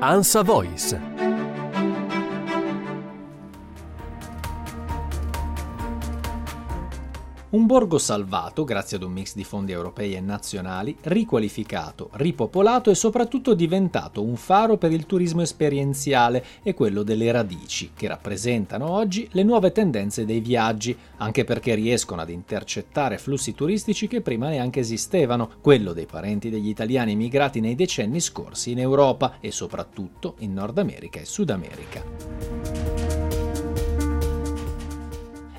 ANSA Voice Un borgo salvato grazie ad un mix di fondi europei e nazionali, riqualificato, ripopolato e soprattutto diventato un faro per il turismo esperienziale e quello delle radici, che rappresentano oggi le nuove tendenze dei viaggi, anche perché riescono ad intercettare flussi turistici che prima neanche esistevano, quello dei parenti degli italiani emigrati nei decenni scorsi in Europa e soprattutto in Nord America e Sud America.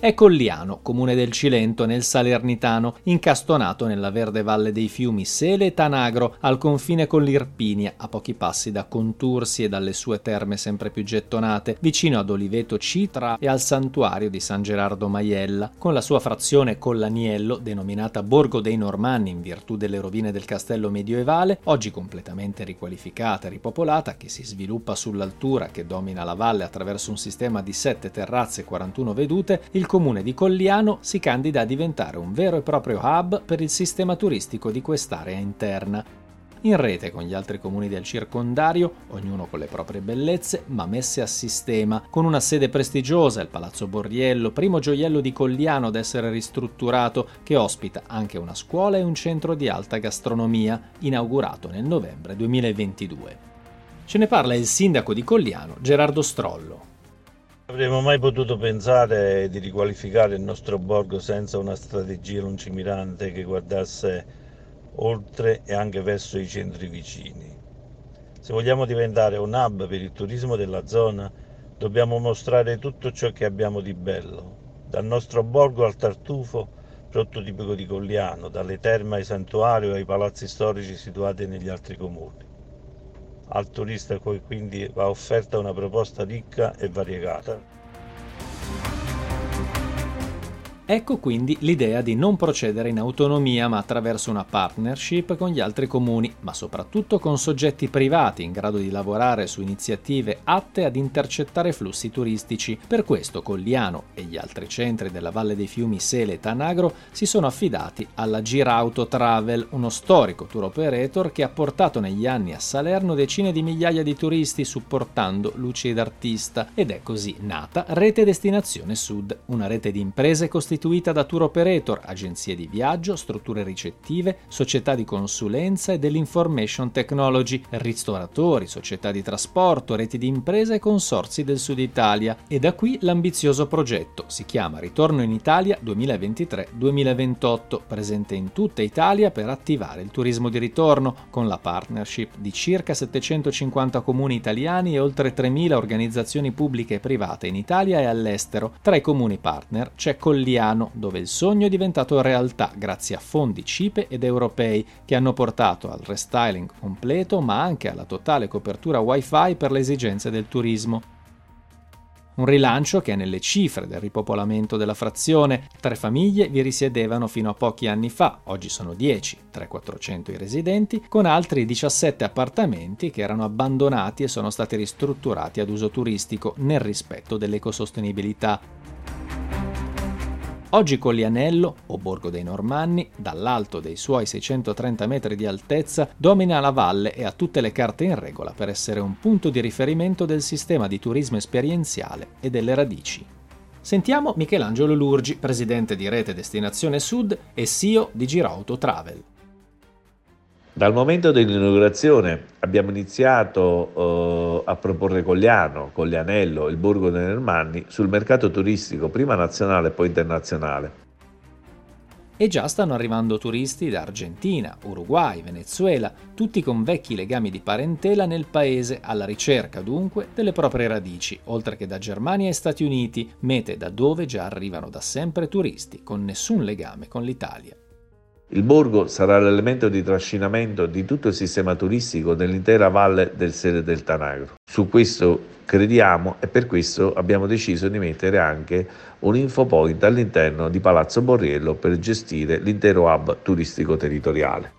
È Colliano, comune del Cilento nel Salernitano, incastonato nella verde valle dei fiumi Sele e Tanagro, al confine con l'Irpinia, a pochi passi da Contursi e dalle sue terme sempre più gettonate, vicino ad Oliveto Citra e al santuario di San Gerardo Maiella, con la sua frazione Collaniello, denominata Borgo dei Normanni in virtù delle rovine del castello medioevale, oggi completamente riqualificata e ripopolata, che si sviluppa sull'altura che domina la valle attraverso un sistema di sette terrazze e 41 vedute, il comune di Colliano si candida a diventare un vero e proprio hub per il sistema turistico di quest'area interna. In rete con gli altri comuni del circondario, ognuno con le proprie bellezze, ma messe a sistema, con una sede prestigiosa, il Palazzo Borriello, primo gioiello di Colliano ad essere ristrutturato, che ospita anche una scuola e un centro di alta gastronomia, inaugurato nel novembre 2022. Ce ne parla il sindaco di Colliano, Gerardo Strollo. Avremmo mai potuto pensare di riqualificare il nostro borgo senza una strategia lungimirante che guardasse oltre e anche verso i centri vicini. Se vogliamo diventare un hub per il turismo della zona, dobbiamo mostrare tutto ciò che abbiamo di bello, dal nostro borgo al tartufo, prodotto tipico di Colliano, dalle terme ai santuari o ai palazzi storici situati negli altri comuni. Al turista quindi va offerta una proposta ricca e variegata. Ecco quindi l'idea di non procedere in autonomia ma attraverso una partnership con gli altri comuni, ma soprattutto con soggetti privati in grado di lavorare su iniziative atte ad intercettare flussi turistici. Per questo Colliano e gli altri centri della Valle dei Fiumi Sele e Tanagro si sono affidati alla Girauto Travel, uno storico tour operator che ha portato negli anni a Salerno decine di migliaia di turisti supportando luci d'artista ed è così nata Rete Destinazione Sud, una rete di imprese costituite costituita da tour operator, agenzie di viaggio, strutture ricettive, società di consulenza e dell'information technology, ristoratori, società di trasporto, reti di impresa e consorzi del Sud Italia. E da qui l'ambizioso progetto, si chiama Ritorno in Italia 2023-2028, presente in tutta Italia per attivare il turismo di ritorno, con la partnership di circa 750 comuni italiani e oltre 3.000 organizzazioni pubbliche e private in Italia e all'estero. Tra i comuni partner c'è Colliano Milano, dove il sogno è diventato realtà grazie a fondi CIPE ed europei che hanno portato al restyling completo ma anche alla totale copertura wifi per le esigenze del turismo. Un rilancio che è nelle cifre del ripopolamento della frazione. Tre famiglie vi risiedevano fino a pochi anni fa, oggi sono 10, 300-400 i residenti, con altri 17 appartamenti che erano abbandonati e sono stati ristrutturati ad uso turistico nel rispetto dell'ecosostenibilità. Oggi Collianello, o Borgo dei Normanni, dall'alto dei suoi 630 metri di altezza, domina la valle e ha tutte le carte in regola per essere un punto di riferimento del sistema di turismo esperienziale e delle radici. Sentiamo Michelangelo Lurgi, presidente di Rete Destinazione Sud e CEO di Girauto Travel. Dal momento dell'inaugurazione abbiamo iniziato eh, a proporre Cogliano, Coglianello, il Borgo dei Normanni sul mercato turistico, prima nazionale e poi internazionale. E già stanno arrivando turisti da Argentina, Uruguay, Venezuela, tutti con vecchi legami di parentela nel paese, alla ricerca dunque delle proprie radici, oltre che da Germania e Stati Uniti, mete da dove già arrivano da sempre turisti, con nessun legame con l'Italia. Il borgo sarà l'elemento di trascinamento di tutto il sistema turistico dell'intera valle del Sele del Tanagro. Su questo crediamo e per questo abbiamo deciso di mettere anche un infopoint all'interno di Palazzo Borriello per gestire l'intero hub turistico territoriale.